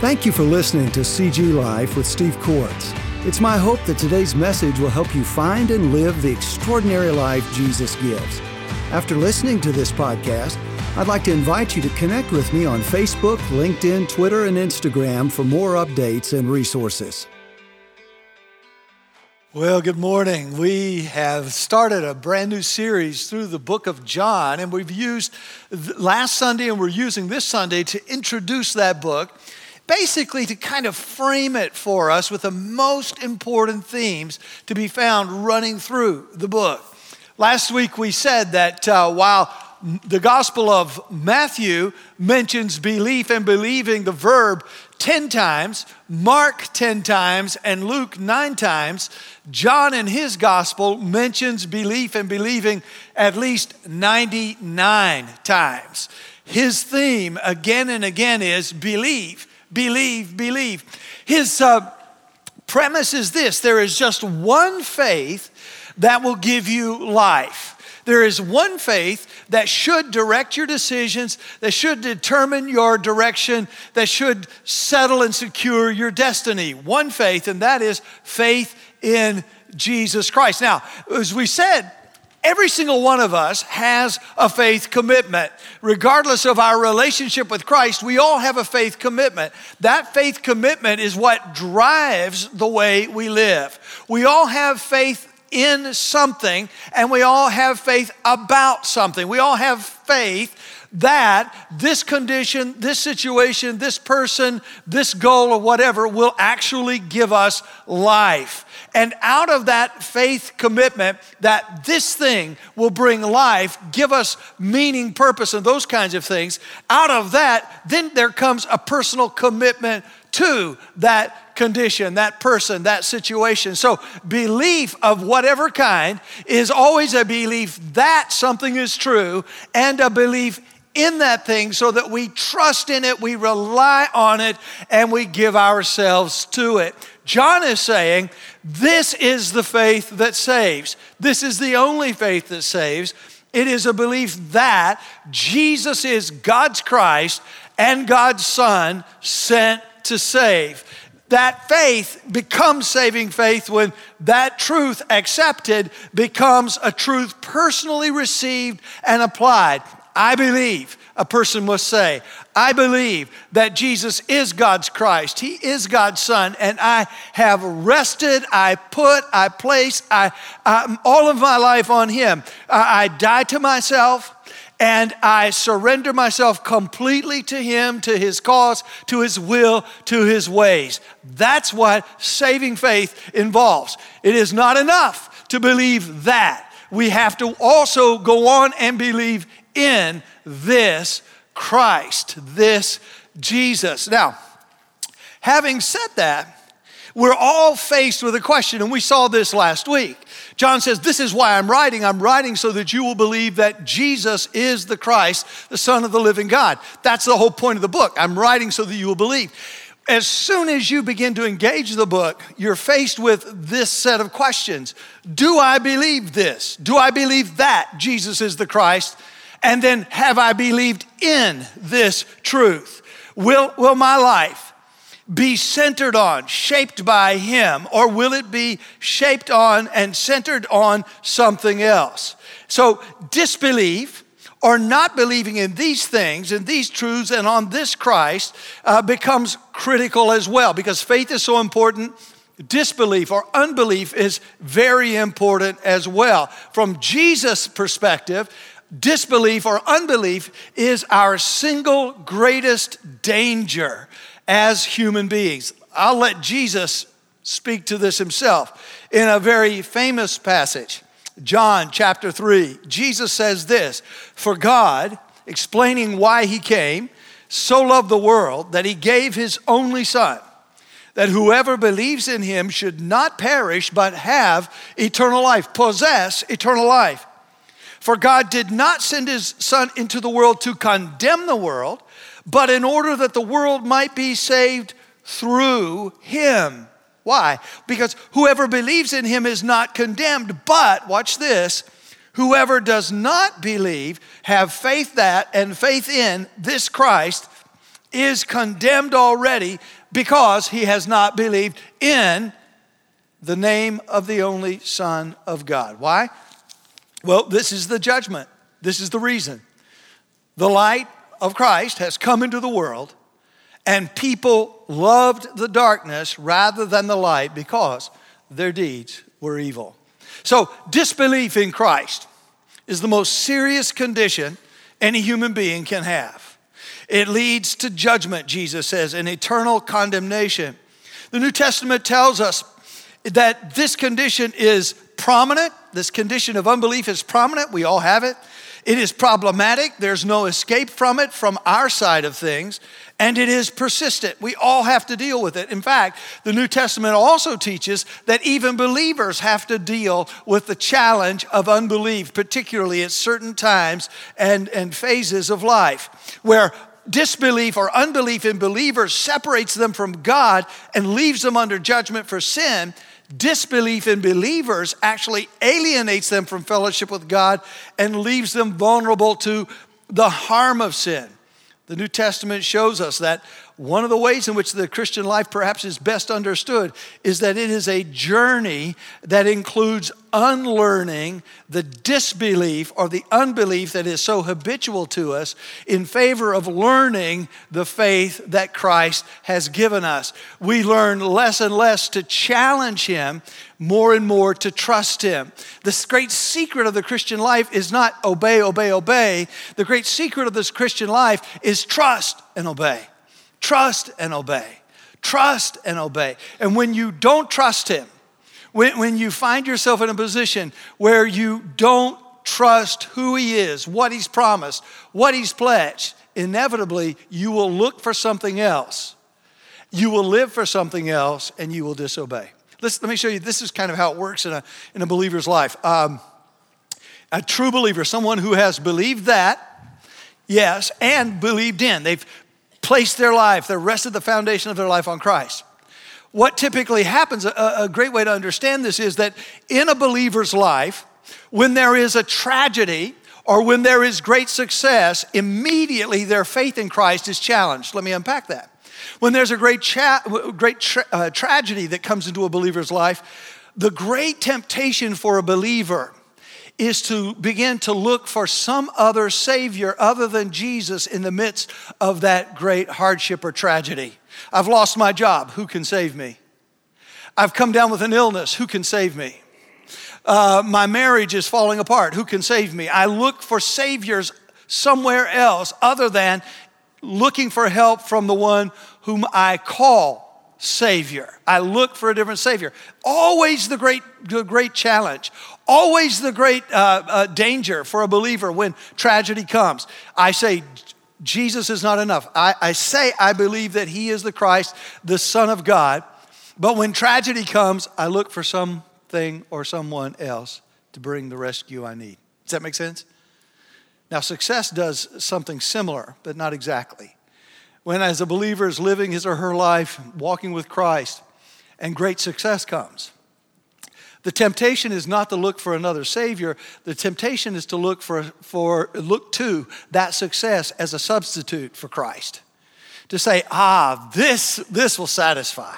Thank you for listening to CG Life with Steve Quartz. It's my hope that today's message will help you find and live the extraordinary life Jesus gives. After listening to this podcast, I'd like to invite you to connect with me on Facebook, LinkedIn, Twitter, and Instagram for more updates and resources. Well, good morning. We have started a brand new series through the book of John, and we've used last Sunday and we're using this Sunday to introduce that book, basically to kind of frame it for us with the most important themes to be found running through the book. Last week we said that uh, while the Gospel of Matthew mentions belief and believing the verb 10 times, Mark 10 times, and Luke 9 times. John in his gospel mentions belief and believing at least 99 times. His theme again and again is believe, believe, believe. His uh, premise is this there is just one faith that will give you life. There is one faith that should direct your decisions, that should determine your direction, that should settle and secure your destiny. One faith, and that is faith in Jesus Christ. Now, as we said, Every single one of us has a faith commitment. Regardless of our relationship with Christ, we all have a faith commitment. That faith commitment is what drives the way we live. We all have faith in something, and we all have faith about something. We all have faith that this condition, this situation, this person, this goal, or whatever will actually give us life. And out of that faith commitment, that this thing will bring life, give us meaning, purpose, and those kinds of things, out of that, then there comes a personal commitment to that condition, that person, that situation. So, belief of whatever kind is always a belief that something is true and a belief in that thing so that we trust in it, we rely on it, and we give ourselves to it. John is saying, This is the faith that saves. This is the only faith that saves. It is a belief that Jesus is God's Christ and God's Son sent to save. That faith becomes saving faith when that truth accepted becomes a truth personally received and applied. I believe, a person must say, I believe that Jesus is God's Christ. He is God's Son, and I have rested, I put, I place I, I all of my life on Him. I, I die to myself and I surrender myself completely to Him, to His cause, to His will, to His ways. That's what saving faith involves. It is not enough to believe that. We have to also go on and believe in this Christ, this Jesus. Now, having said that, we're all faced with a question, and we saw this last week. John says, This is why I'm writing. I'm writing so that you will believe that Jesus is the Christ, the Son of the living God. That's the whole point of the book. I'm writing so that you will believe. As soon as you begin to engage the book, you're faced with this set of questions Do I believe this? Do I believe that Jesus is the Christ? And then, have I believed in this truth? Will, will my life be centered on, shaped by Him, or will it be shaped on and centered on something else? So, disbelief or not believing in these things, in these truths, and on this Christ uh, becomes critical as well because faith is so important. Disbelief or unbelief is very important as well. From Jesus' perspective, disbelief or unbelief is our single greatest danger as human beings. I'll let Jesus speak to this himself in a very famous passage. John chapter 3, Jesus says this For God, explaining why he came, so loved the world that he gave his only Son, that whoever believes in him should not perish but have eternal life, possess eternal life. For God did not send his Son into the world to condemn the world but in order that the world might be saved through him. Why? Because whoever believes in him is not condemned, but watch this whoever does not believe, have faith that and faith in this Christ, is condemned already because he has not believed in the name of the only Son of God. Why? Well, this is the judgment. This is the reason. The light of Christ has come into the world, and people loved the darkness rather than the light because their deeds were evil. So, disbelief in Christ is the most serious condition any human being can have. It leads to judgment, Jesus says, and eternal condemnation. The New Testament tells us that this condition is prominent. This condition of unbelief is prominent. We all have it. It is problematic. There's no escape from it from our side of things. And it is persistent. We all have to deal with it. In fact, the New Testament also teaches that even believers have to deal with the challenge of unbelief, particularly at certain times and, and phases of life, where disbelief or unbelief in believers separates them from God and leaves them under judgment for sin, disbelief in believers actually alienates them from fellowship with God and leaves them vulnerable to the harm of sin. The New Testament shows us that one of the ways in which the Christian life perhaps is best understood is that it is a journey that includes unlearning the disbelief or the unbelief that is so habitual to us in favor of learning the faith that Christ has given us. We learn less and less to challenge Him, more and more to trust Him. The great secret of the Christian life is not obey, obey, obey. The great secret of this Christian life is trust and obey. Trust and obey. Trust and obey. And when you don't trust Him, when, when you find yourself in a position where you don't trust who He is, what He's promised, what He's pledged, inevitably you will look for something else. You will live for something else and you will disobey. Let's, let me show you, this is kind of how it works in a, in a believer's life. Um, a true believer, someone who has believed that, yes, and believed in. They've placed their life, they rested the foundation of their life on Christ. What typically happens, a, a great way to understand this is that in a believer's life, when there is a tragedy or when there is great success, immediately their faith in Christ is challenged. Let me unpack that. When there's a great, cha- great tra- uh, tragedy that comes into a believer's life, the great temptation for a believer is to begin to look for some other Savior other than Jesus in the midst of that great hardship or tragedy. I've lost my job. Who can save me? I've come down with an illness. Who can save me? Uh, my marriage is falling apart. Who can save me? I look for saviors somewhere else other than looking for help from the one whom I call Savior. I look for a different Savior. Always the great, the great challenge. Always the great uh, uh, danger for a believer when tragedy comes. I say, Jesus is not enough. I, I say I believe that He is the Christ, the Son of God. But when tragedy comes, I look for something or someone else to bring the rescue I need. Does that make sense? Now, success does something similar, but not exactly when, as a believer, is living his or her life, walking with Christ, and great success comes. The temptation is not to look for another Savior. The temptation is to look for, for look to that success as a substitute for Christ. To say, ah, this, this will satisfy.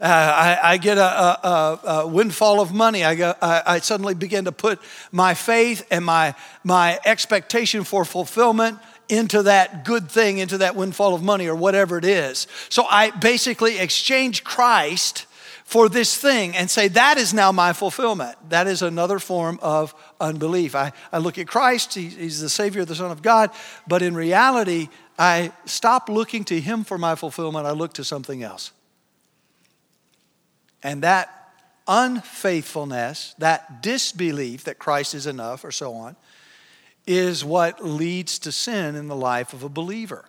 Uh, I, I, get a, a, a, windfall of money. I, go, I, I, suddenly begin to put my faith and my, my expectation for fulfillment into that good thing, into that windfall of money or whatever it is. So I basically exchange Christ for this thing and say, that is now my fulfillment. That is another form of unbelief. I, I look at Christ, he, he's the Savior, the Son of God, but in reality, I stop looking to Him for my fulfillment, I look to something else. And that unfaithfulness, that disbelief that Christ is enough, or so on, is what leads to sin in the life of a believer.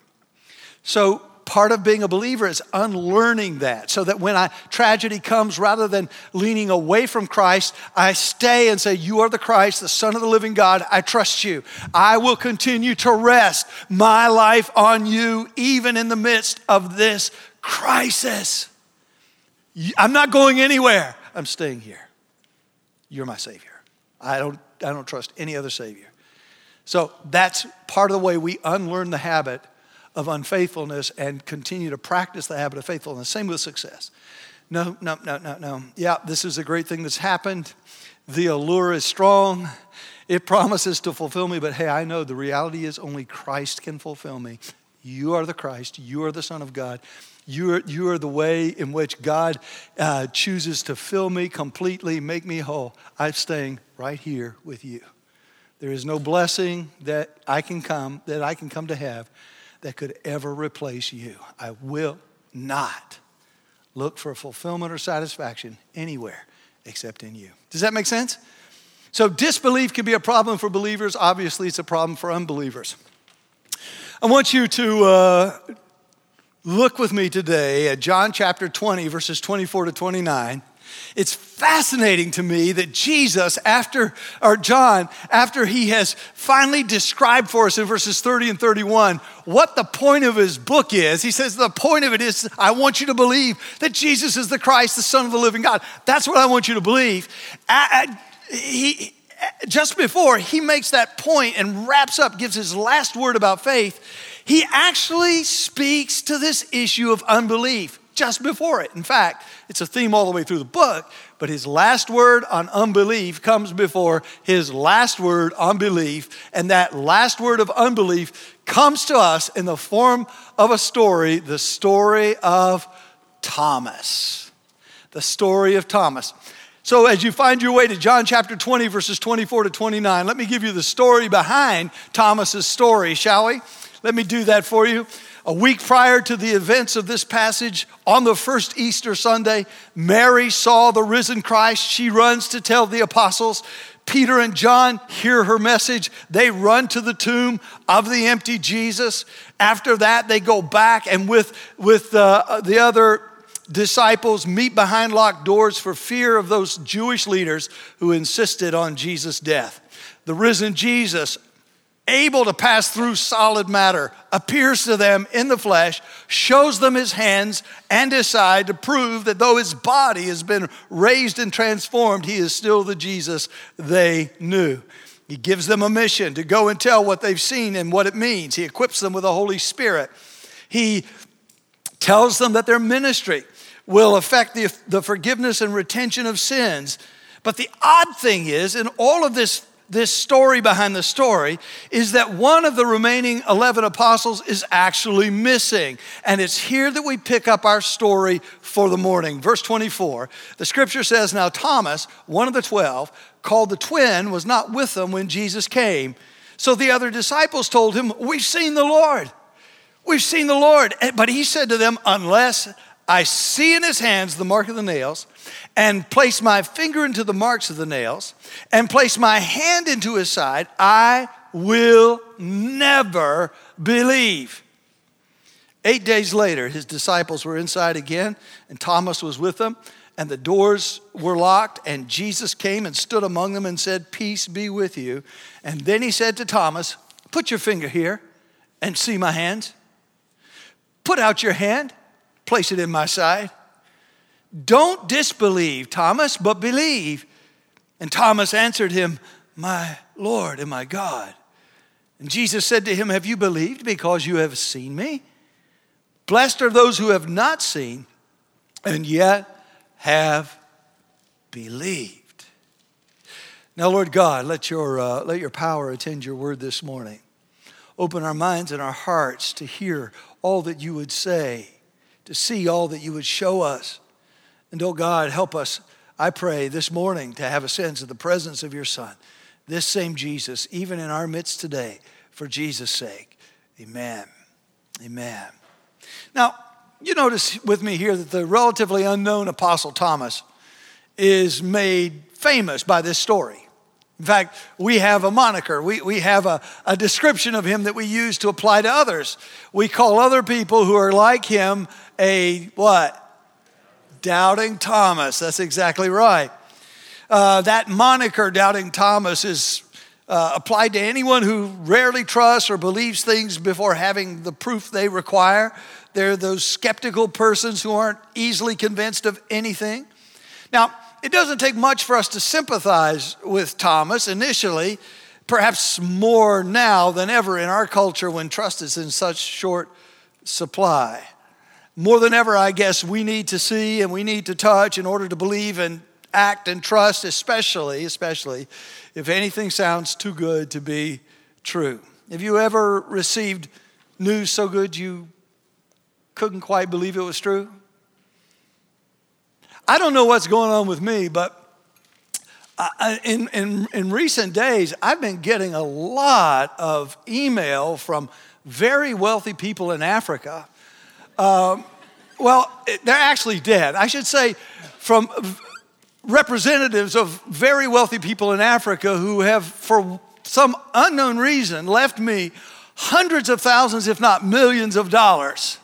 So, part of being a believer is unlearning that so that when a tragedy comes, rather than leaning away from Christ, I stay and say, You are the Christ, the Son of the living God. I trust you. I will continue to rest my life on you, even in the midst of this crisis. I'm not going anywhere. I'm staying here. You're my Savior. I don't, I don't trust any other Savior. So that's part of the way we unlearn the habit of unfaithfulness and continue to practice the habit of faithfulness. Same with success. No, no, no, no, no. Yeah, this is a great thing that's happened. The allure is strong. It promises to fulfill me, but hey, I know the reality is only Christ can fulfill me. You are the Christ, you are the Son of God. You are, you are the way in which God uh, chooses to fill me completely, make me whole. I'm staying right here with you. There is no blessing that I can come, that I can come to have that could ever replace you. I will not look for fulfillment or satisfaction anywhere except in you. Does that make sense? So, disbelief can be a problem for believers. Obviously, it's a problem for unbelievers. I want you to uh, look with me today at John chapter 20, verses 24 to 29. It's fascinating to me that Jesus, after, or John, after he has finally described for us in verses 30 and 31 what the point of his book is, he says, The point of it is, I want you to believe that Jesus is the Christ, the Son of the living God. That's what I want you to believe. He, just before he makes that point and wraps up, gives his last word about faith, he actually speaks to this issue of unbelief just before it. In fact, it's a theme all the way through the book, but his last word on unbelief comes before his last word on belief. And that last word of unbelief comes to us in the form of a story the story of Thomas. The story of Thomas. So, as you find your way to John chapter 20, verses 24 to 29, let me give you the story behind Thomas's story, shall we? Let me do that for you. A week prior to the events of this passage, on the first Easter Sunday, Mary saw the risen Christ. She runs to tell the apostles. Peter and John hear her message. They run to the tomb of the empty Jesus. After that, they go back and with, with uh, the other disciples meet behind locked doors for fear of those Jewish leaders who insisted on Jesus' death. The risen Jesus able to pass through solid matter, appears to them in the flesh, shows them his hands and his side to prove that though his body has been raised and transformed, he is still the Jesus they knew. He gives them a mission to go and tell what they've seen and what it means. He equips them with the Holy Spirit. He tells them that their ministry will affect the, the forgiveness and retention of sins. But the odd thing is, in all of this this story behind the story is that one of the remaining 11 apostles is actually missing. And it's here that we pick up our story for the morning. Verse 24, the scripture says, Now Thomas, one of the 12, called the twin, was not with them when Jesus came. So the other disciples told him, We've seen the Lord. We've seen the Lord. But he said to them, Unless I see in his hands the mark of the nails, and place my finger into the marks of the nails, and place my hand into his side, I will never believe. Eight days later, his disciples were inside again, and Thomas was with them, and the doors were locked, and Jesus came and stood among them and said, Peace be with you. And then he said to Thomas, Put your finger here and see my hands. Put out your hand place it in my side. Don't disbelieve, Thomas, but believe. And Thomas answered him, My Lord and my God. And Jesus said to him, Have you believed because you have seen me? Blessed are those who have not seen and yet have believed. Now, Lord God, let your, uh, let your power attend your word this morning. Open our minds and our hearts to hear all that you would say to see all that you would show us. And oh God, help us, I pray, this morning to have a sense of the presence of your Son, this same Jesus, even in our midst today, for Jesus' sake. Amen. Amen. Now, you notice with me here that the relatively unknown Apostle Thomas is made famous by this story. In fact, we have a moniker, we, we have a, a description of him that we use to apply to others. We call other people who are like him a what? Doubting Thomas. That's exactly right. Uh, that moniker, Doubting Thomas, is uh, applied to anyone who rarely trusts or believes things before having the proof they require. They're those skeptical persons who aren't easily convinced of anything. Now, it doesn't take much for us to sympathize with Thomas initially, perhaps more now than ever in our culture when trust is in such short supply. More than ever, I guess we need to see and we need to touch in order to believe and act and trust, especially, especially if anything sounds too good to be true. Have you ever received news so good you couldn't quite believe it was true? I don't know what's going on with me, but in, in, in recent days, I've been getting a lot of email from very wealthy people in Africa. Um, well, they're actually dead. I should say, from representatives of very wealthy people in Africa who have, for some unknown reason, left me hundreds of thousands, if not millions of dollars.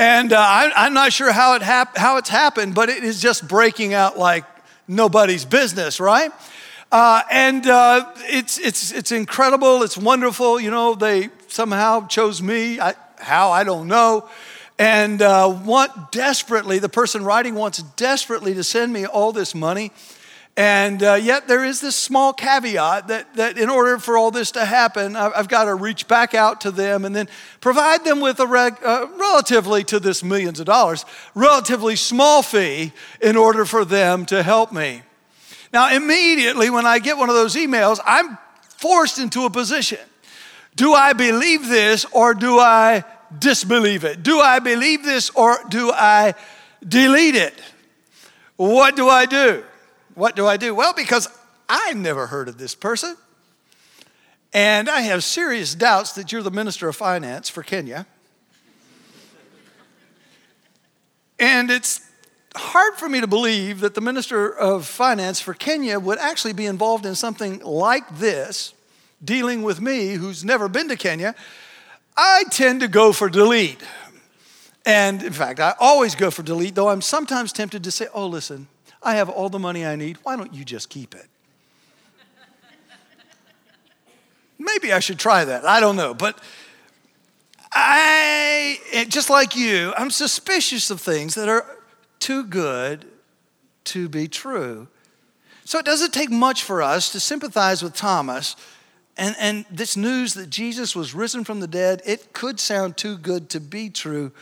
And uh, I, am not sure how, it hap- how it's happened, but it is just breaking out like nobody's business, right? Uh, and uh, it's, it's, it's incredible, it's wonderful. You know, they somehow chose me. I, how, I don't know. And uh, want desperately, the person writing wants desperately to send me all this money. And uh, yet, there is this small caveat that, that in order for all this to happen, I've got to reach back out to them and then provide them with a reg, uh, relatively to this millions of dollars, relatively small fee in order for them to help me. Now, immediately when I get one of those emails, I'm forced into a position. Do I believe this or do I disbelieve it? Do I believe this or do I delete it? What do I do? What do I do? Well, because I've never heard of this person. And I have serious doubts that you're the Minister of Finance for Kenya. And it's hard for me to believe that the Minister of Finance for Kenya would actually be involved in something like this, dealing with me, who's never been to Kenya. I tend to go for delete. And in fact, I always go for delete, though I'm sometimes tempted to say, oh, listen, I have all the money I need. Why don't you just keep it? Maybe I should try that. I don't know. But I, just like you, I'm suspicious of things that are too good to be true. So it doesn't take much for us to sympathize with Thomas. And, and this news that Jesus was risen from the dead, it could sound too good to be true.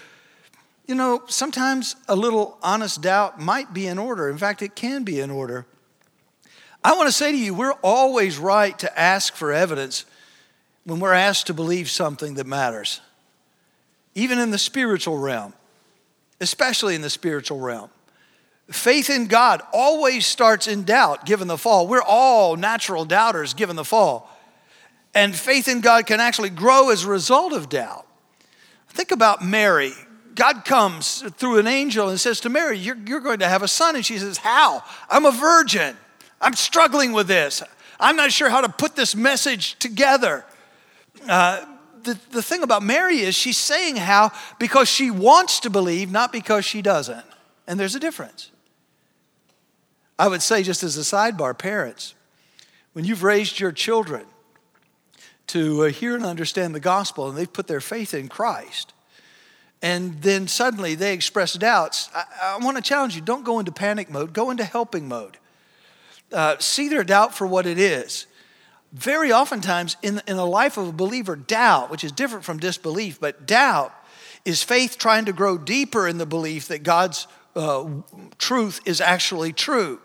You know, sometimes a little honest doubt might be in order. In fact, it can be in order. I want to say to you, we're always right to ask for evidence when we're asked to believe something that matters, even in the spiritual realm, especially in the spiritual realm. Faith in God always starts in doubt, given the fall. We're all natural doubters, given the fall. And faith in God can actually grow as a result of doubt. Think about Mary. God comes through an angel and says to Mary, you're, you're going to have a son. And she says, How? I'm a virgin. I'm struggling with this. I'm not sure how to put this message together. Uh, the, the thing about Mary is she's saying how because she wants to believe, not because she doesn't. And there's a difference. I would say, just as a sidebar, parents, when you've raised your children to uh, hear and understand the gospel and they've put their faith in Christ, and then suddenly they express doubts, I, I want to challenge you don't go into panic mode, go into helping mode. Uh, see their doubt for what it is. Very oftentimes in, in the life of a believer, doubt, which is different from disbelief, but doubt is faith trying to grow deeper in the belief that God's uh, truth is actually true.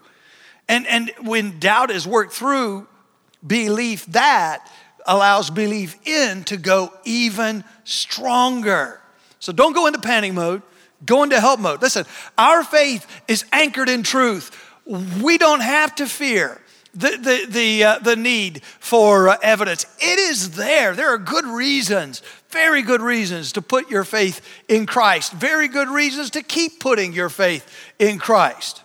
And, and when doubt is worked through, belief that allows belief in to go even stronger. So don't go into panic mode, go into help mode. Listen, our faith is anchored in truth. We don't have to fear the, the, the, uh, the need for uh, evidence. It is there. There are good reasons, very good reasons to put your faith in Christ, very good reasons to keep putting your faith in Christ.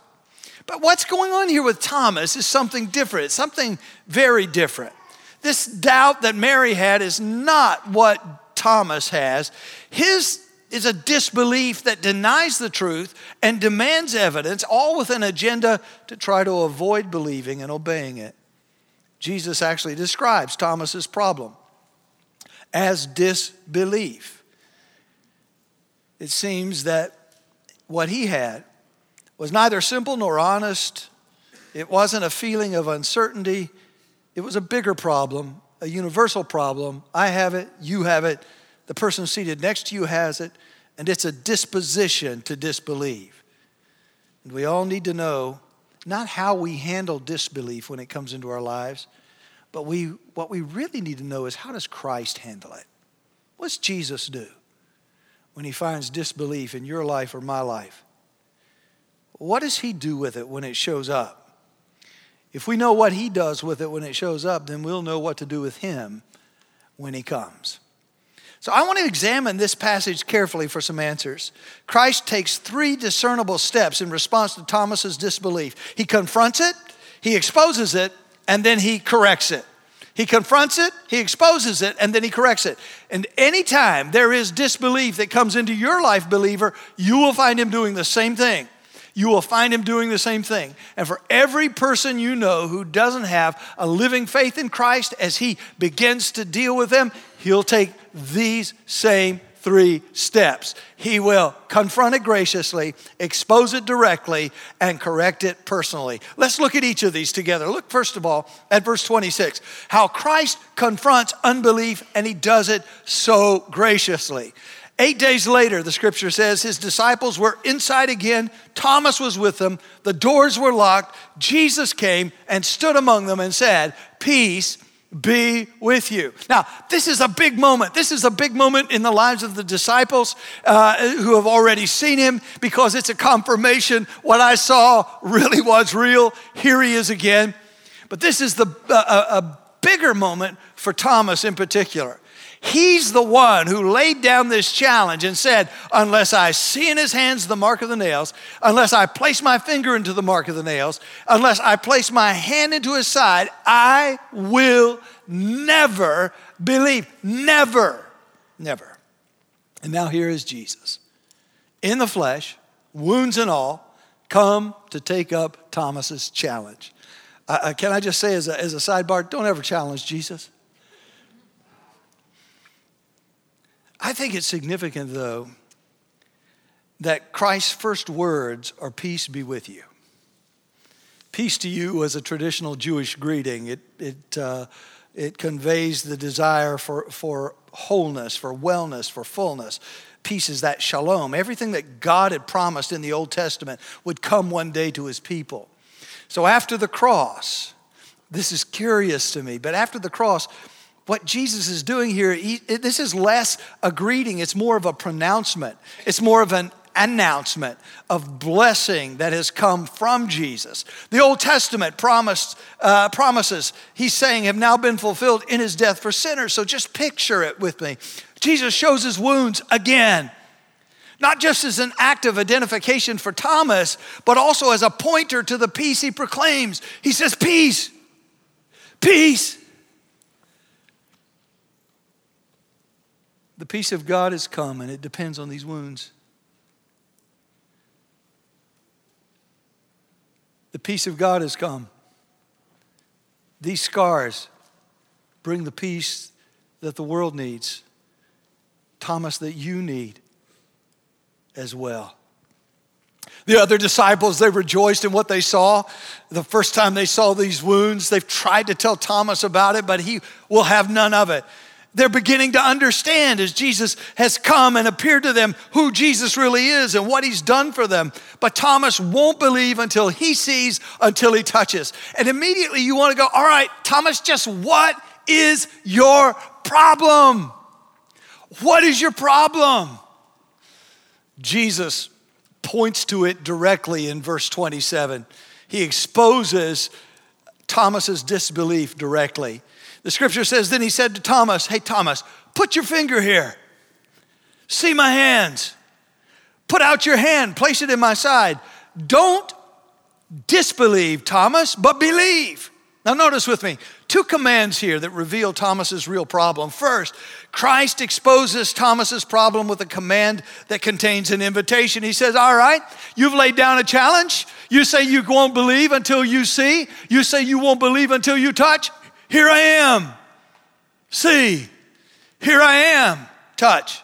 But what's going on here with Thomas is something different, something very different. This doubt that Mary had is not what Thomas has. His is a disbelief that denies the truth and demands evidence, all with an agenda to try to avoid believing and obeying it. Jesus actually describes Thomas's problem as disbelief. It seems that what he had was neither simple nor honest. It wasn't a feeling of uncertainty. It was a bigger problem, a universal problem. I have it, you have it, the person seated next to you has it, and it's a disposition to disbelieve. And we all need to know not how we handle disbelief when it comes into our lives, but we, what we really need to know is how does Christ handle it? What's Jesus do when he finds disbelief in your life or my life? What does he do with it when it shows up? If we know what he does with it when it shows up, then we'll know what to do with him when he comes. So I want to examine this passage carefully for some answers. Christ takes three discernible steps in response to Thomas's disbelief. He confronts it, he exposes it, and then he corrects it. He confronts it, he exposes it, and then he corrects it. And anytime there is disbelief that comes into your life, believer, you will find him doing the same thing you will find him doing the same thing. And for every person you know who doesn't have a living faith in Christ, as he begins to deal with them, he'll take these same three steps. He will confront it graciously, expose it directly, and correct it personally. Let's look at each of these together. Look, first of all, at verse 26 how Christ confronts unbelief, and he does it so graciously. Eight days later, the scripture says, his disciples were inside again. Thomas was with them. The doors were locked. Jesus came and stood among them and said, Peace be with you. Now, this is a big moment. This is a big moment in the lives of the disciples uh, who have already seen him because it's a confirmation. What I saw really was real. Here he is again. But this is the, uh, a bigger moment for Thomas in particular. He's the one who laid down this challenge and said, Unless I see in his hands the mark of the nails, unless I place my finger into the mark of the nails, unless I place my hand into his side, I will never believe. Never. Never. And now here is Jesus in the flesh, wounds and all, come to take up Thomas's challenge. Uh, can I just say as a, as a sidebar, don't ever challenge Jesus. I think it's significant, though, that Christ's first words are peace be with you. Peace to you was a traditional Jewish greeting. It, it, uh, it conveys the desire for, for wholeness, for wellness, for fullness. Peace is that shalom. Everything that God had promised in the Old Testament would come one day to his people. So after the cross, this is curious to me, but after the cross, what Jesus is doing here, he, this is less a greeting, it's more of a pronouncement. It's more of an announcement of blessing that has come from Jesus. The Old Testament promised, uh, promises, he's saying, have now been fulfilled in his death for sinners. So just picture it with me. Jesus shows his wounds again, not just as an act of identification for Thomas, but also as a pointer to the peace he proclaims. He says, Peace, peace. The peace of God has come, and it depends on these wounds. The peace of God has come. These scars bring the peace that the world needs. Thomas, that you need as well. The other disciples, they rejoiced in what they saw. The first time they saw these wounds, they've tried to tell Thomas about it, but he will have none of it they're beginning to understand as Jesus has come and appeared to them who Jesus really is and what he's done for them. But Thomas won't believe until he sees, until he touches. And immediately you want to go, all right, Thomas, just what is your problem? What is your problem? Jesus points to it directly in verse 27. He exposes Thomas's disbelief directly. The scripture says, Then he said to Thomas, Hey, Thomas, put your finger here. See my hands. Put out your hand, place it in my side. Don't disbelieve, Thomas, but believe. Now, notice with me two commands here that reveal Thomas's real problem. First, Christ exposes Thomas's problem with a command that contains an invitation. He says, All right, you've laid down a challenge. You say you won't believe until you see. You say you won't believe until you touch. Here I am. See, here I am. Touch.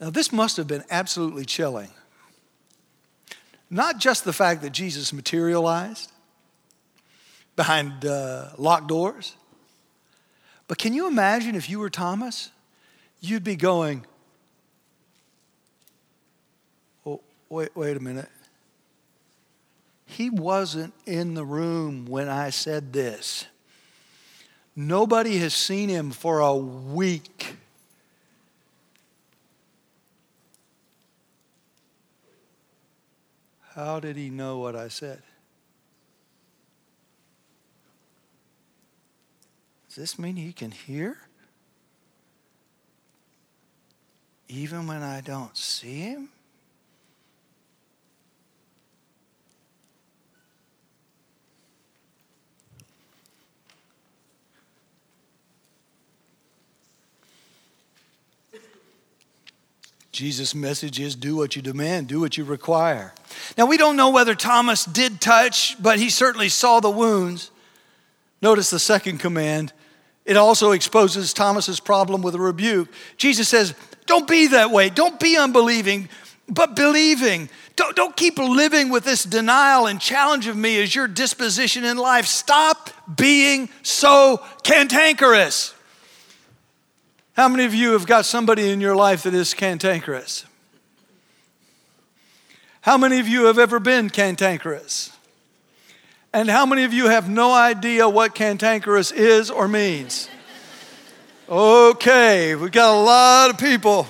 Now, this must have been absolutely chilling. Not just the fact that Jesus materialized behind uh, locked doors, But can you imagine if you were Thomas? You'd be going, oh, wait, wait a minute. He wasn't in the room when I said this. Nobody has seen him for a week. How did he know what I said? Does this mean he can hear? Even when I don't see him? Jesus' message is do what you demand, do what you require. Now, we don't know whether Thomas did touch, but he certainly saw the wounds. Notice the second command. It also exposes Thomas's problem with a rebuke. Jesus says, Don't be that way. Don't be unbelieving, but believing. Don't, don't keep living with this denial and challenge of me as your disposition in life. Stop being so cantankerous. How many of you have got somebody in your life that is cantankerous? How many of you have ever been cantankerous? And how many of you have no idea what cantankerous is or means? Okay, we've got a lot of people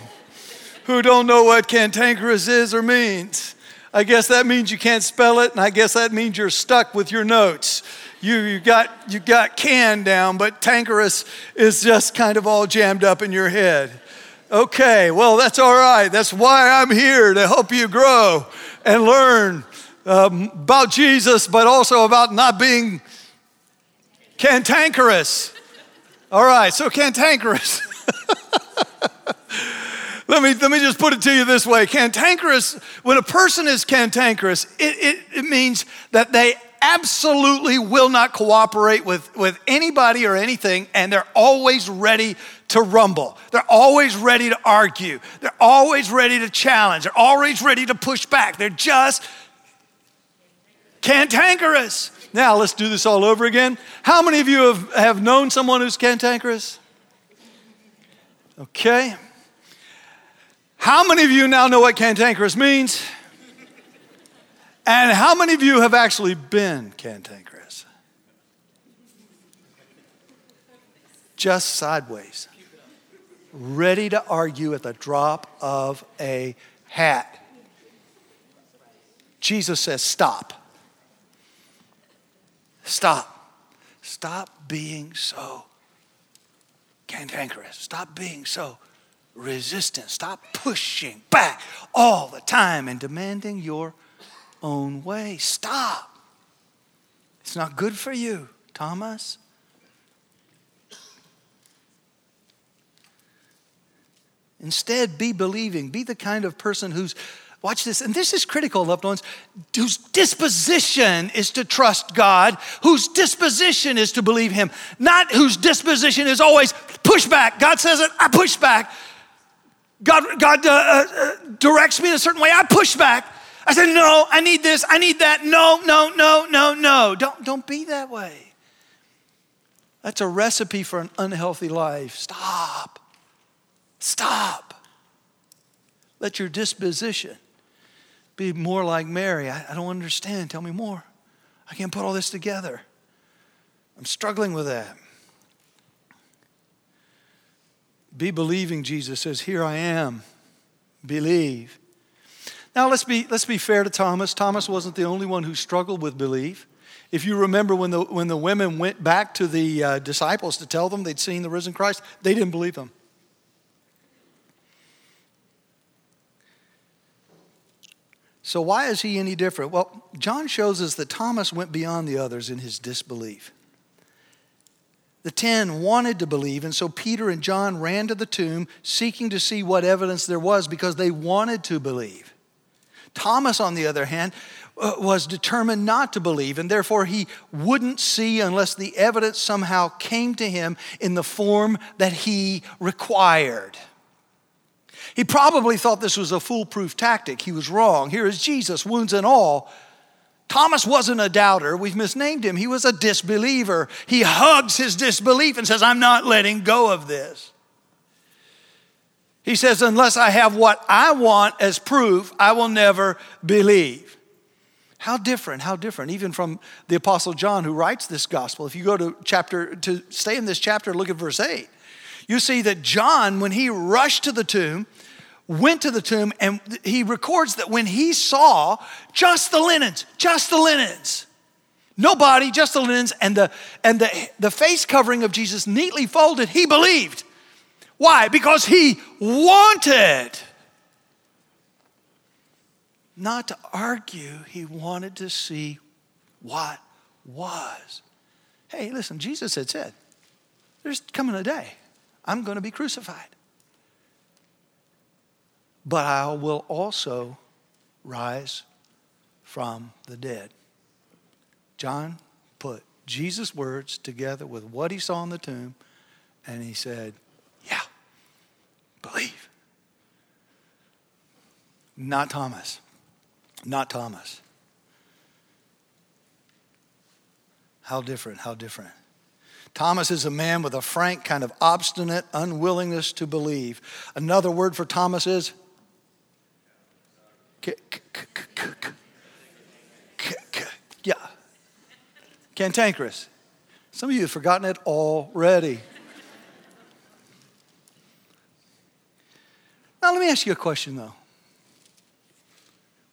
who don't know what cantankerous is or means. I guess that means you can't spell it, and I guess that means you're stuck with your notes you, you, got, you got can down, but tankerous is just kind of all jammed up in your head. Okay, well, that's all right. That's why I'm here to help you grow and learn um, about Jesus, but also about not being cantankerous. All right, so cantankerous. let me, let me just put it to you this way cantankerous, when a person is cantankerous, it, it, it means that they absolutely will not cooperate with, with anybody or anything, and they're always ready to rumble. They're always ready to argue. They're always ready to challenge. They're always ready to push back. They're just cantankerous. Now, let's do this all over again. How many of you have, have known someone who's cantankerous? Okay. How many of you now know what cantankerous means? And how many of you have actually been cantankerous? Just sideways. Ready to argue at the drop of a hat. Jesus says, Stop. Stop. Stop being so cantankerous. Stop being so resistant. Stop pushing back all the time and demanding your own way. Stop. It's not good for you, Thomas. Instead, be believing. Be the kind of person who's, watch this, and this is critical, loved ones, whose disposition is to trust God, whose disposition is to believe Him, not whose disposition is always push back. God says it, I push back. God, God uh, uh, directs me in a certain way, I push back. I said, no, I need this, I need that. No, no, no, no, no. Don't, don't be that way. That's a recipe for an unhealthy life. Stop. Stop. Let your disposition be more like Mary. I, I don't understand. Tell me more. I can't put all this together. I'm struggling with that. Be believing, Jesus says, Here I am. Believe. Now, let's be, let's be fair to Thomas. Thomas wasn't the only one who struggled with belief. If you remember when the, when the women went back to the uh, disciples to tell them they'd seen the risen Christ, they didn't believe them. So, why is he any different? Well, John shows us that Thomas went beyond the others in his disbelief. The ten wanted to believe, and so Peter and John ran to the tomb seeking to see what evidence there was because they wanted to believe. Thomas, on the other hand, uh, was determined not to believe, and therefore he wouldn't see unless the evidence somehow came to him in the form that he required. He probably thought this was a foolproof tactic. He was wrong. Here is Jesus, wounds and all, Thomas wasn't a doubter. We've misnamed him. He was a disbeliever. He hugs his disbelief and says, I'm not letting go of this. He says, Unless I have what I want as proof, I will never believe. How different, how different, even from the Apostle John who writes this gospel. If you go to chapter, to stay in this chapter, look at verse 8. You see that John, when he rushed to the tomb, went to the tomb, and he records that when he saw just the linens, just the linens, no body, just the linens, and the and the, the face covering of Jesus neatly folded, he believed. Why? Because he wanted not to argue, he wanted to see what was. Hey, listen, Jesus had said, There's coming a day, I'm going to be crucified. But I will also rise from the dead. John put Jesus' words together with what he saw in the tomb, and he said, believe. Not Thomas. Not Thomas. How different, how different. Thomas is a man with a frank, kind of obstinate unwillingness to believe. Another word for Thomas is yeah, cantankerous. Some of you have forgotten it already. Now, let me ask you a question, though.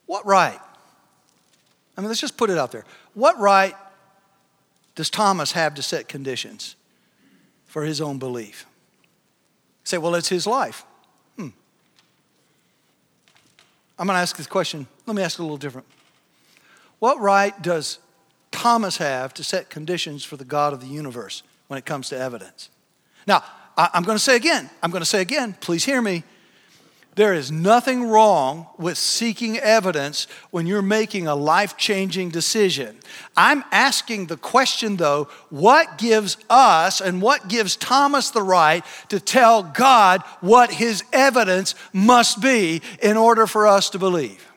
What right? I mean, let's just put it out there. What right does Thomas have to set conditions for his own belief? Say, well, it's his life. Hmm. I'm going to ask this question. Let me ask it a little different. What right does Thomas have to set conditions for the God of the universe when it comes to evidence? Now, I'm going to say again, I'm going to say again, please hear me. There is nothing wrong with seeking evidence when you're making a life changing decision. I'm asking the question though what gives us and what gives Thomas the right to tell God what his evidence must be in order for us to believe?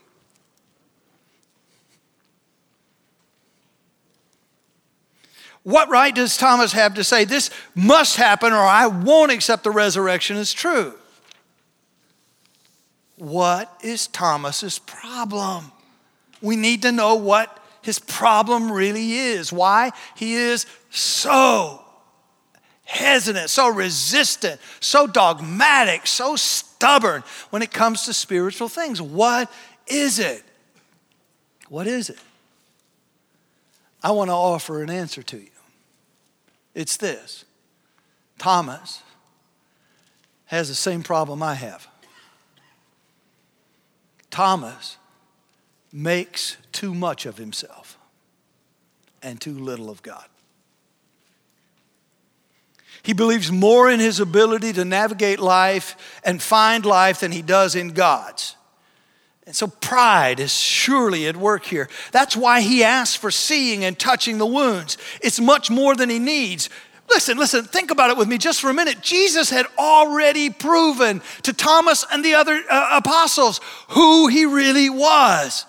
What right does Thomas have to say, this must happen or I won't accept the resurrection as true? What is Thomas's problem? We need to know what his problem really is. Why? He is so hesitant, so resistant, so dogmatic, so stubborn when it comes to spiritual things. What is it? What is it? I want to offer an answer to you. It's this Thomas has the same problem I have. Thomas makes too much of himself and too little of God. He believes more in his ability to navigate life and find life than he does in God's. And so pride is surely at work here. That's why he asks for seeing and touching the wounds. It's much more than he needs. Listen, listen, think about it with me just for a minute. Jesus had already proven to Thomas and the other uh, apostles who he really was.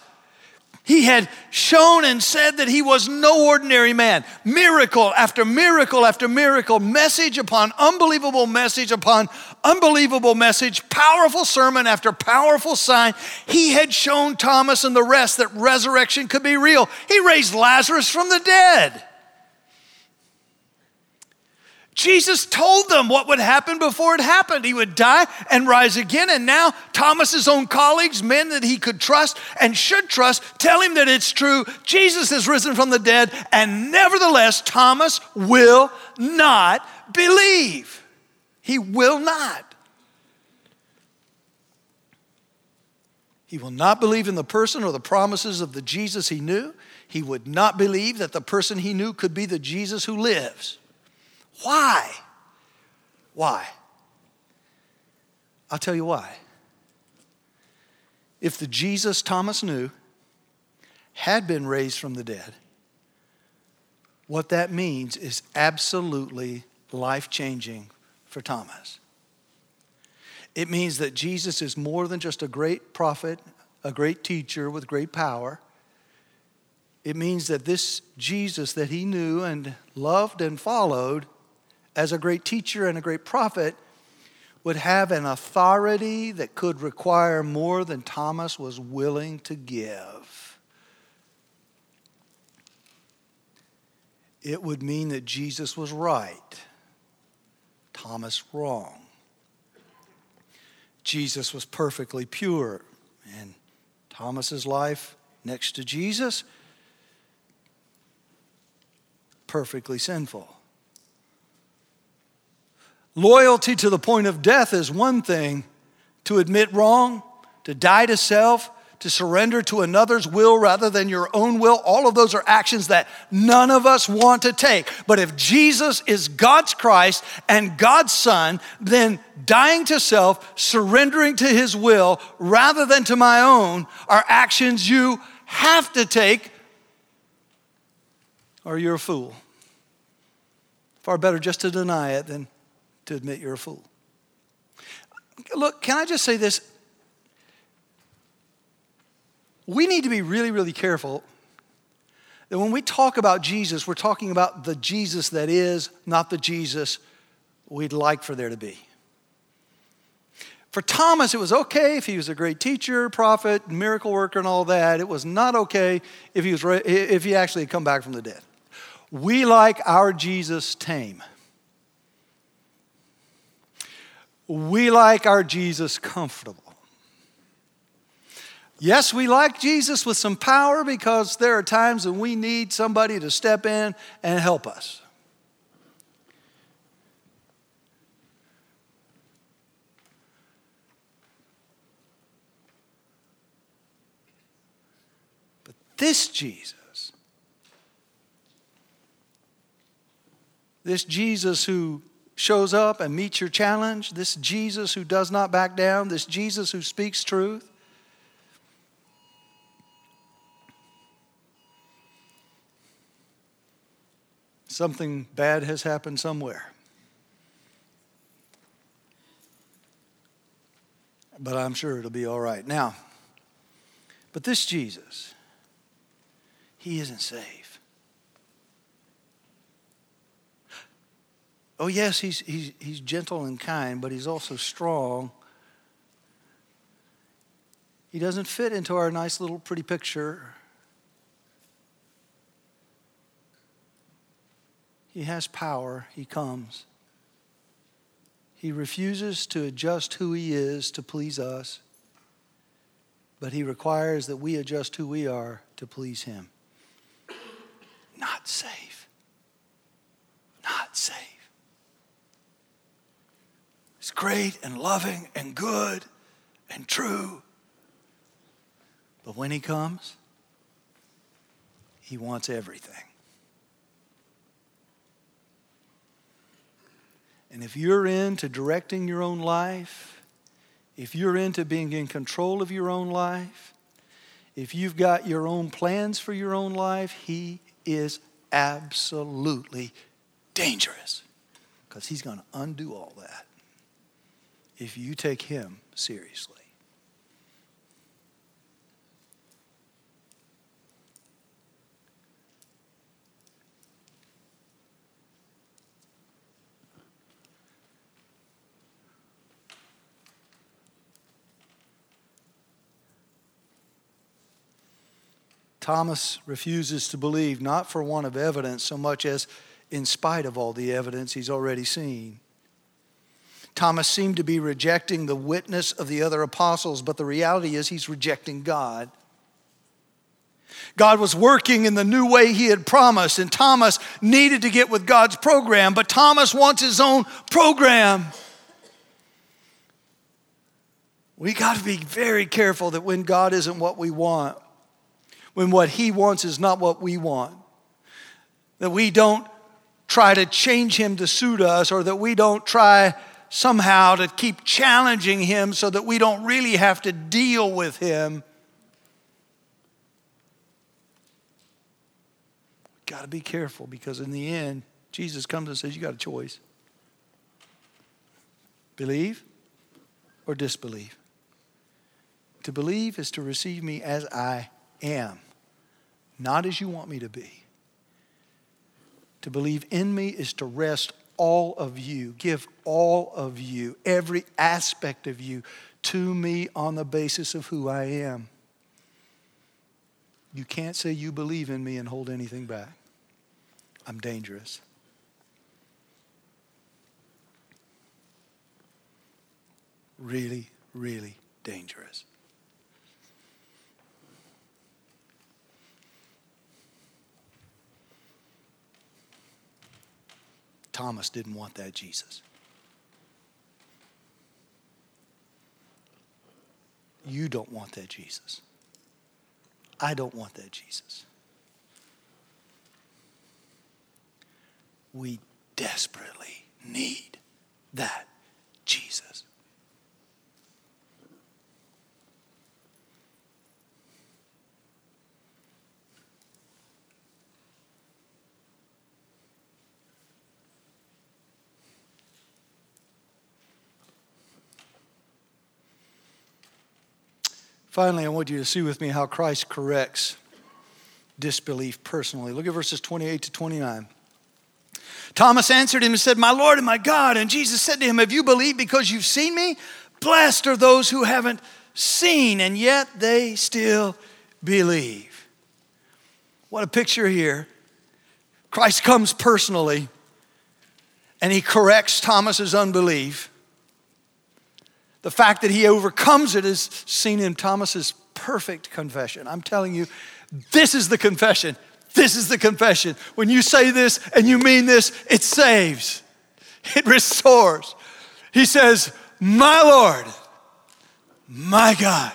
He had shown and said that he was no ordinary man. Miracle after miracle after miracle, message upon unbelievable message upon unbelievable message, powerful sermon after powerful sign. He had shown Thomas and the rest that resurrection could be real. He raised Lazarus from the dead. Jesus told them what would happen before it happened. He would die and rise again. And now, Thomas's own colleagues, men that he could trust and should trust, tell him that it's true. Jesus has risen from the dead. And nevertheless, Thomas will not believe. He will not. He will not believe in the person or the promises of the Jesus he knew. He would not believe that the person he knew could be the Jesus who lives. Why? Why? I'll tell you why. If the Jesus Thomas knew had been raised from the dead, what that means is absolutely life changing for Thomas. It means that Jesus is more than just a great prophet, a great teacher with great power. It means that this Jesus that he knew and loved and followed as a great teacher and a great prophet would have an authority that could require more than Thomas was willing to give. It would mean that Jesus was right, Thomas wrong. Jesus was perfectly pure, and Thomas's life next to Jesus perfectly sinful. Loyalty to the point of death is one thing. To admit wrong, to die to self, to surrender to another's will rather than your own will, all of those are actions that none of us want to take. But if Jesus is God's Christ and God's Son, then dying to self, surrendering to his will rather than to my own are actions you have to take, or you're a fool. Far better just to deny it than to admit you're a fool. Look, can I just say this? We need to be really, really careful that when we talk about Jesus, we're talking about the Jesus that is, not the Jesus we'd like for there to be. For Thomas, it was okay if he was a great teacher, prophet, miracle worker, and all that. It was not okay if he, was, if he actually had come back from the dead. We like our Jesus tame. We like our Jesus comfortable. Yes, we like Jesus with some power because there are times when we need somebody to step in and help us. But this Jesus, this Jesus who shows up and meets your challenge, this Jesus who does not back down, this Jesus who speaks truth. Something bad has happened somewhere. But I'm sure it'll be all right. Now, but this Jesus, he isn't saved. Oh, yes, he's, he's, he's gentle and kind, but he's also strong. He doesn't fit into our nice little pretty picture. He has power, he comes. He refuses to adjust who he is to please us, but he requires that we adjust who we are to please him. Not safe. Not safe. He's great and loving and good and true. But when He comes, He wants everything. And if you're into directing your own life, if you're into being in control of your own life, if you've got your own plans for your own life, He is absolutely dangerous because He's going to undo all that if you take him seriously. Thomas refuses to believe, not for want of evidence so much as in spite of all the evidence he's already seen. Thomas seemed to be rejecting the witness of the other apostles, but the reality is he's rejecting God. God was working in the new way he had promised, and Thomas needed to get with God's program, but Thomas wants his own program. We got to be very careful that when God isn't what we want, when what he wants is not what we want, that we don't try to change him to suit us, or that we don't try somehow to keep challenging him so that we don't really have to deal with him. Got to be careful because in the end, Jesus comes and says, You got a choice believe or disbelieve. To believe is to receive me as I am, not as you want me to be. To believe in me is to rest all of you, give all of you, every aspect of you to me on the basis of who I am. You can't say you believe in me and hold anything back. I'm dangerous. Really, really dangerous. Thomas didn't want that Jesus. You don't want that Jesus. I don't want that Jesus. We desperately need that Jesus. Finally, I want you to see with me how Christ corrects disbelief personally. Look at verses 28 to 29. Thomas answered him and said, My Lord and my God. And Jesus said to him, Have you believed because you've seen me? Blessed are those who haven't seen and yet they still believe. What a picture here. Christ comes personally and he corrects Thomas's unbelief. The fact that he overcomes it is seen in Thomas's perfect confession. I'm telling you, this is the confession. This is the confession. When you say this and you mean this, it saves, it restores. He says, My Lord, my God.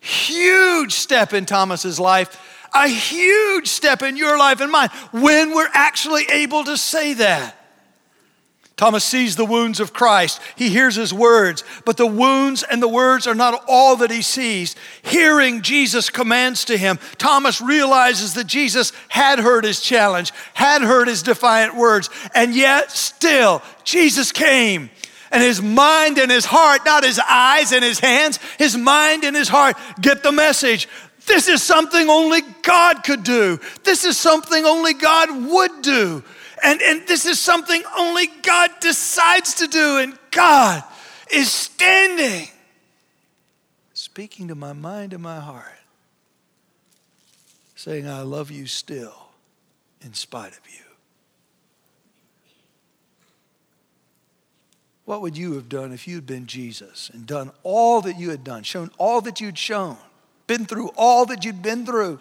Huge step in Thomas's life, a huge step in your life and mine when we're actually able to say that. Thomas sees the wounds of Christ. He hears his words, but the wounds and the words are not all that he sees. Hearing Jesus' commands to him, Thomas realizes that Jesus had heard his challenge, had heard his defiant words, and yet still Jesus came. And his mind and his heart, not his eyes and his hands, his mind and his heart get the message. This is something only God could do. This is something only God would do. And, and this is something only God decides to do, and God is standing, speaking to my mind and my heart, saying, I love you still in spite of you. What would you have done if you'd been Jesus and done all that you had done, shown all that you'd shown, been through all that you'd been through,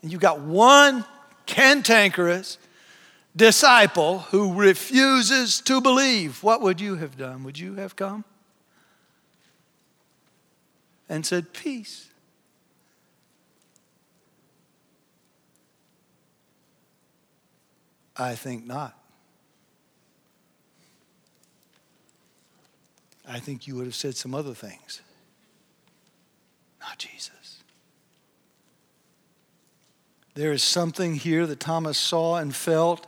and you got one cantankerous, disciple who refuses to believe, what would you have done? Would you have come and said, Peace? I think not. I think you would have said some other things. Not Jesus. There is something here that Thomas saw and felt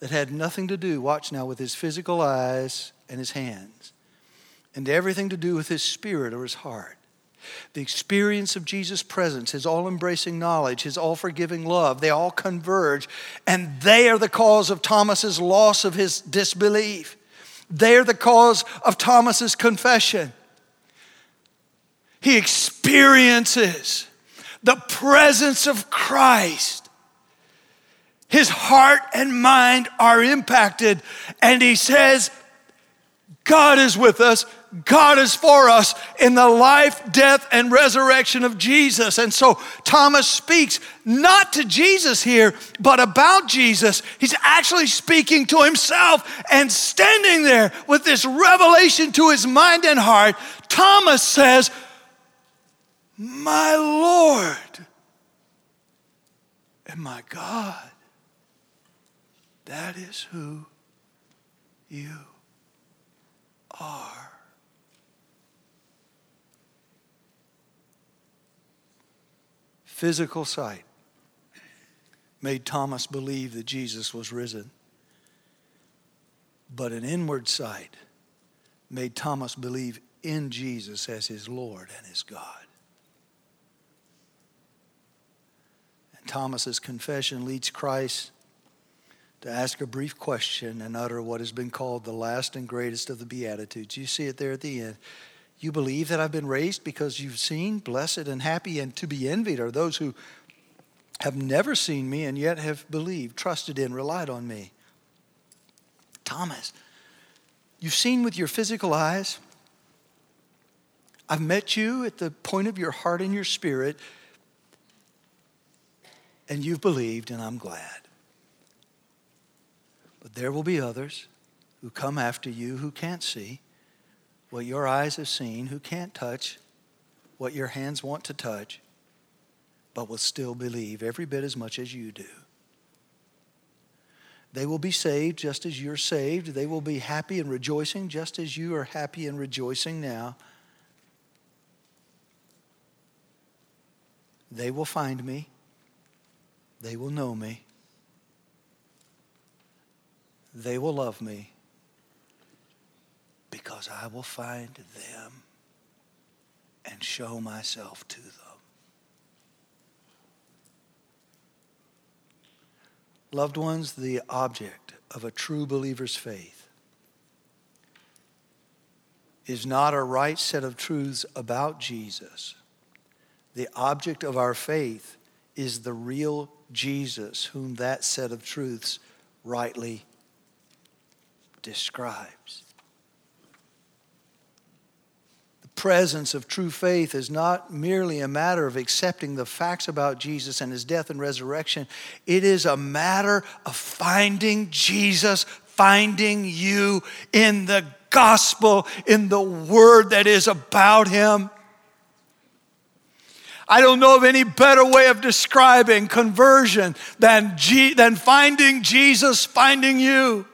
that had nothing to do, watch now, with his physical eyes and his hands, and everything to do with his spirit or his heart. The experience of Jesus' presence, his all embracing knowledge, his all forgiving love, they all converge, and they are the cause of Thomas's loss of his disbelief. They are the cause of Thomas's confession. He experiences the presence of Christ his heart and mind are impacted. And he says, God is with us. God is for us in the life, death, and resurrection of Jesus. And so Thomas speaks not to Jesus here, but about Jesus. He's actually speaking to himself and standing there with this revelation to his mind and heart. Thomas says, My Lord and my God. That is who you are. Physical sight made Thomas believe that Jesus was risen. But an inward sight made Thomas believe in Jesus as his Lord and his God. And Thomas's confession leads Christ to ask a brief question and utter what has been called the last and greatest of the Beatitudes. You see it there at the end. You believe that I've been raised because you've seen, blessed and happy, and to be envied are those who have never seen me and yet have believed, trusted in, relied on me. Thomas, you've seen with your physical eyes. I've met you at the point of your heart and your spirit, and you've believed, and I'm glad. But there will be others who come after you who can't see what your eyes have seen, who can't touch what your hands want to touch, but will still believe every bit as much as you do. They will be saved just as you're saved. They will be happy and rejoicing just as you are happy and rejoicing now. They will find me. They will know me. They will love me because I will find them and show myself to them. Loved ones, the object of a true believer's faith is not a right set of truths about Jesus. The object of our faith is the real Jesus, whom that set of truths rightly describes. The presence of true faith is not merely a matter of accepting the facts about Jesus and his death and resurrection, it is a matter of finding Jesus, finding you in the gospel, in the word that is about him. I don't know of any better way of describing conversion than, G- than finding Jesus, finding you.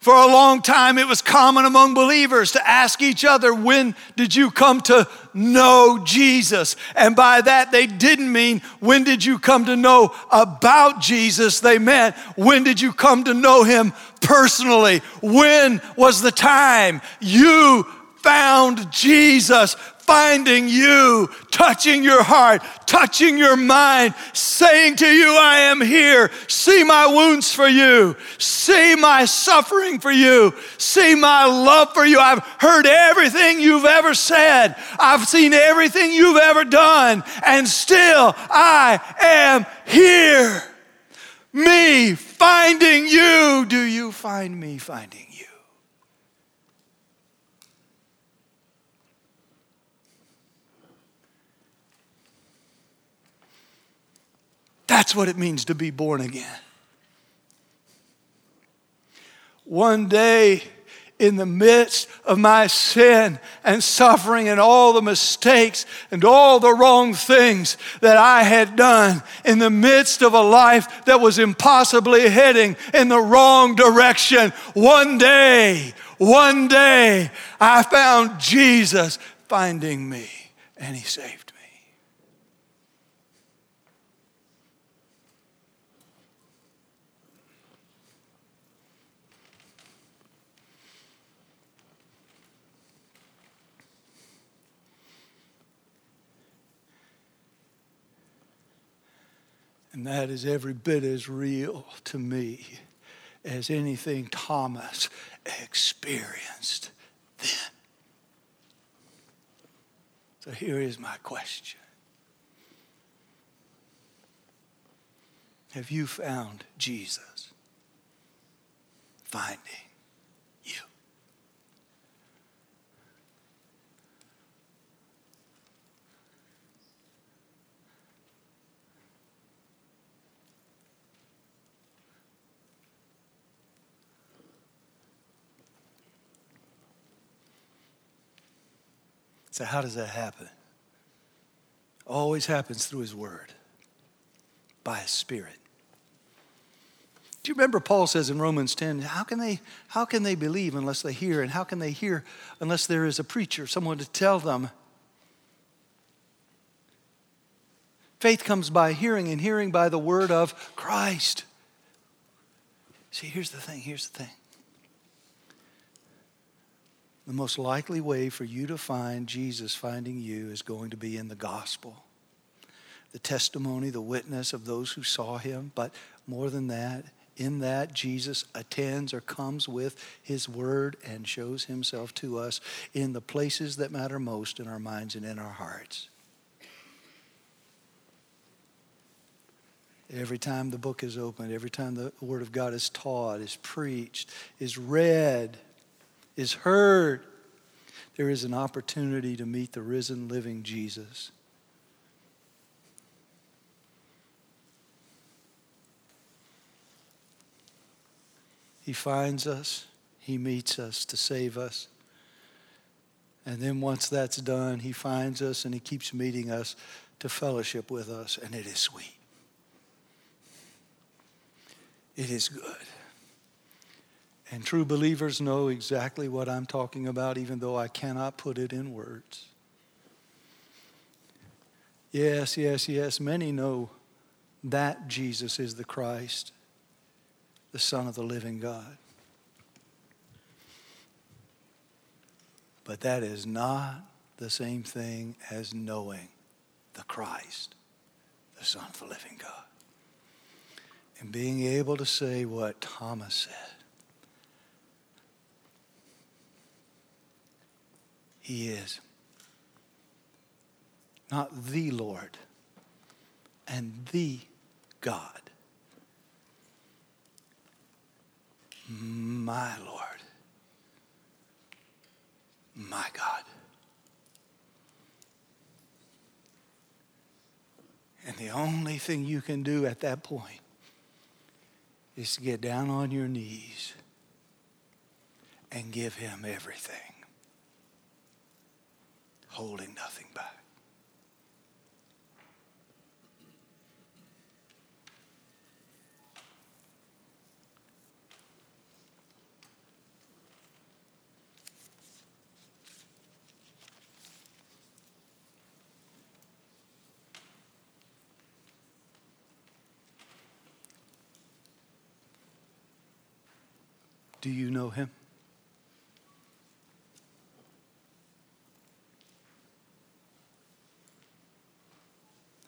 For a long time, it was common among believers to ask each other, When did you come to know Jesus? And by that, they didn't mean, When did you come to know about Jesus? They meant, When did you come to know him personally? When was the time you found Jesus, finding you, touching your heart, touching your mind, saying to you, I am here. See my wounds for you. See my suffering for you. See my love for you. I've heard everything you've ever said. I've seen everything you've ever done. And still, I am here. Me finding you. Do you find me finding you? That's what it means to be born again. One day, in the midst of my sin and suffering and all the mistakes and all the wrong things that I had done, in the midst of a life that was impossibly heading in the wrong direction, one day, one day, I found Jesus finding me and He saved And that is every bit as real to me as anything Thomas experienced then. So here is my question Have you found Jesus? Finding. So, how does that happen? Always happens through His Word, by His Spirit. Do you remember Paul says in Romans 10, how can they how can they believe unless they hear and how can they hear unless there is a preacher, someone to tell them? Faith comes by hearing and hearing by the word of Christ. See, here's the thing, here's the thing the most likely way for you to find Jesus finding you is going to be in the gospel. the testimony, the witness of those who saw him. But more than that, in that, Jesus attends or comes with his word and shows himself to us in the places that matter most in our minds and in our hearts. Every time the book is opened, every time the word of God is taught, is preached, is read, is heard, there is an opportunity to meet the risen, living Jesus. He finds us, He meets us to save us. And then once that's done, He finds us and He keeps meeting us to fellowship with us, and it is sweet. It is good. And true believers know exactly what I'm talking about, even though I cannot put it in words. Yes, yes, yes, many know that Jesus is the Christ the Son of the living God. But that is not the same thing as knowing the Christ, the Son of the living God. And being able to say what Thomas said He is. Not the Lord and the God. My Lord, my God. And the only thing you can do at that point is to get down on your knees and give him everything, holding nothing back. Do you know him?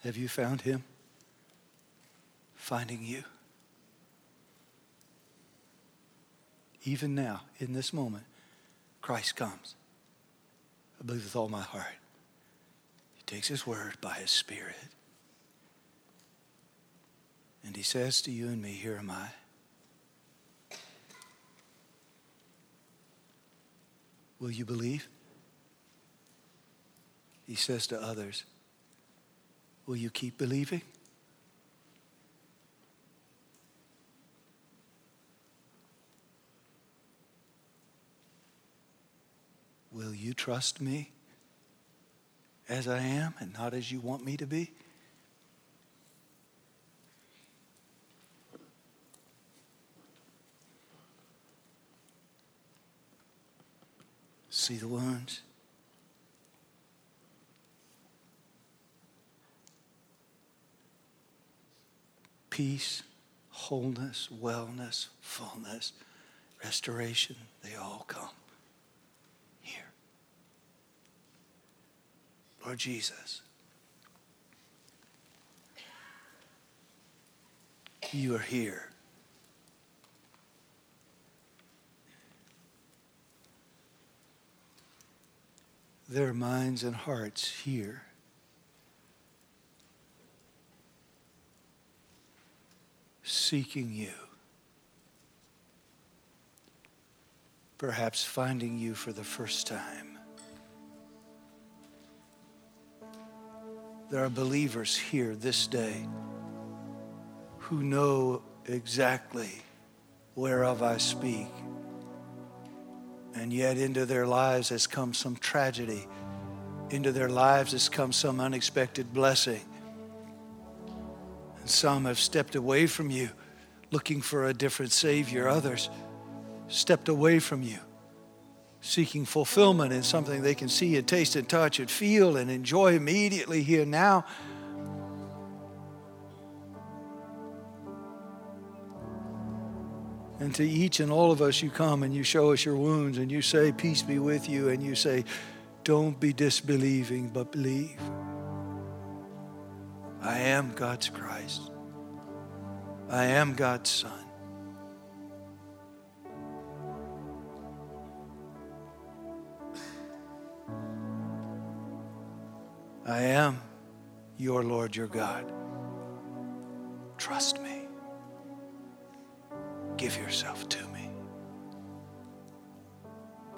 Have you found him? Finding you? Even now, in this moment, Christ comes. I believe with all my heart. He takes his word by his spirit. And he says to you and me, Here am I. Will you believe? He says to others, Will you keep believing? Will you trust me as I am and not as you want me to be? See the wounds? Peace, wholeness, wellness, fullness, restoration, they all come here. Lord Jesus, you are here. their minds and hearts here. Seeking you. Perhaps finding you for the first time. There are believers here this day who know exactly whereof I speak and yet, into their lives has come some tragedy. Into their lives has come some unexpected blessing. And some have stepped away from you looking for a different Savior. Others stepped away from you seeking fulfillment in something they can see and taste and touch and feel and enjoy immediately here now. And to each and all of us, you come and you show us your wounds and you say, Peace be with you. And you say, Don't be disbelieving, but believe. I am God's Christ. I am God's Son. I am your Lord, your God. Trust me. Give yourself to me.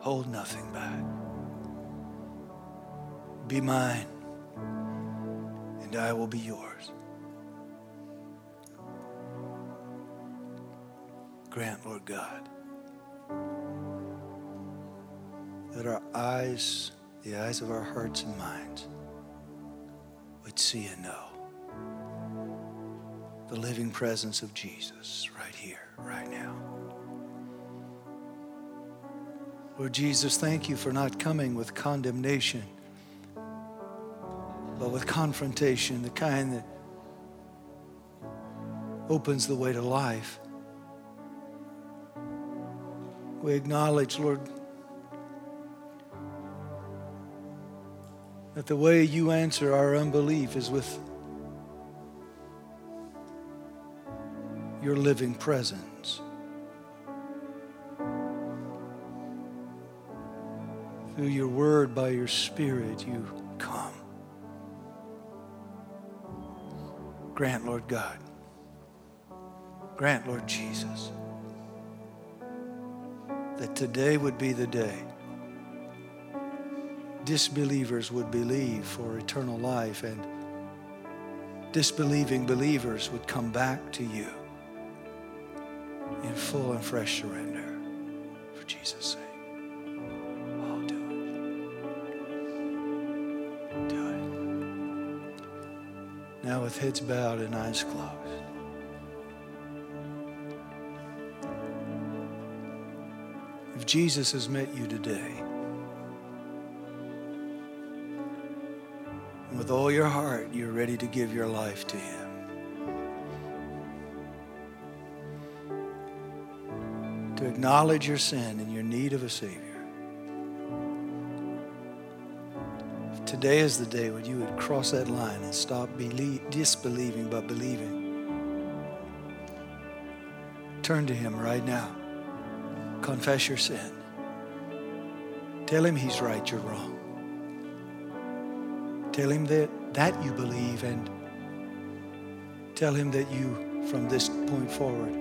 Hold nothing back. Be mine, and I will be yours. Grant, Lord God, that our eyes, the eyes of our hearts and minds, would see and know the living presence of Jesus right here, right now. Lord Jesus, thank you for not coming with condemnation, but with confrontation, the kind that opens the way to life. We acknowledge, Lord, that the way you answer our unbelief is with your living presence. Through your word, by your spirit, you Grant, Lord God. Grant, Lord Jesus, that today would be the day disbelievers would believe for eternal life and disbelieving believers would come back to you in full and fresh surrender for Jesus' with heads bowed and eyes closed. If Jesus has met you today, and with all your heart you're ready to give your life to Him, to acknowledge your sin and your need of a Savior. Today is the day when you would cross that line and stop believe, disbelieving but believing. Turn to Him right now. Confess your sin. Tell Him He's right, you're wrong. Tell Him that, that you believe and tell Him that you, from this point forward,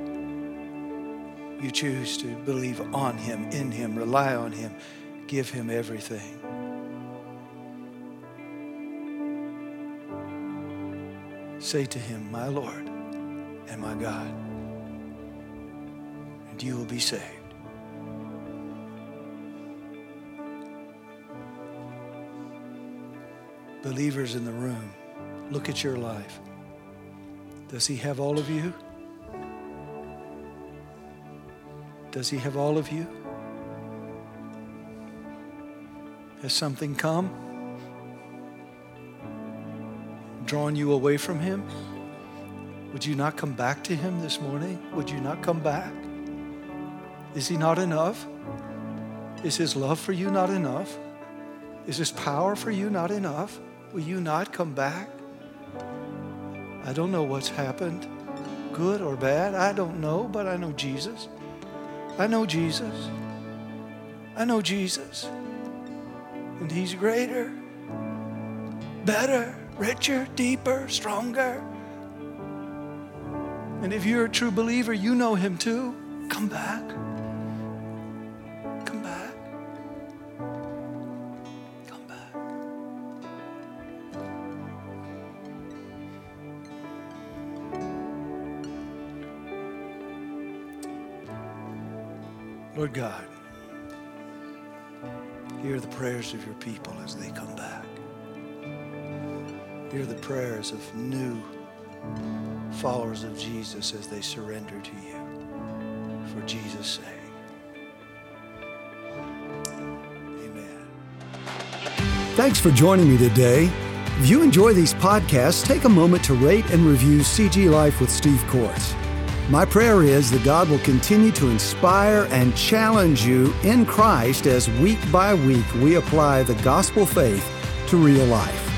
you choose to believe on Him, in Him, rely on Him, give Him everything. Say to Him, My Lord and my God, and you will be saved. Believers in the room, look at your life. Does He have all of you? Does He have all of you? Has something come? Drawn you away from Him? Would you not come back to Him this morning? Would you not come back? Is He not enough? Is His love for you not enough? Is His power for you not enough? Will you not come back? I don't know what's happened, good or bad. I don't know, but I know Jesus. I know Jesus. I know Jesus. And He's greater, better, richer, deeper, stronger. And if you're a true believer, you know Him too. Come back. Come back. Come back. Lord God, hear the prayers of your people as they come back. Hear the prayers of new followers of Jesus as they surrender to you. For Jesus' sake. Thanks for joining me today. If you enjoy these podcasts, take a moment to rate and review CG Life with Steve Courts. My prayer is that God will continue to inspire and challenge you in Christ as week by week we apply the gospel faith to real life.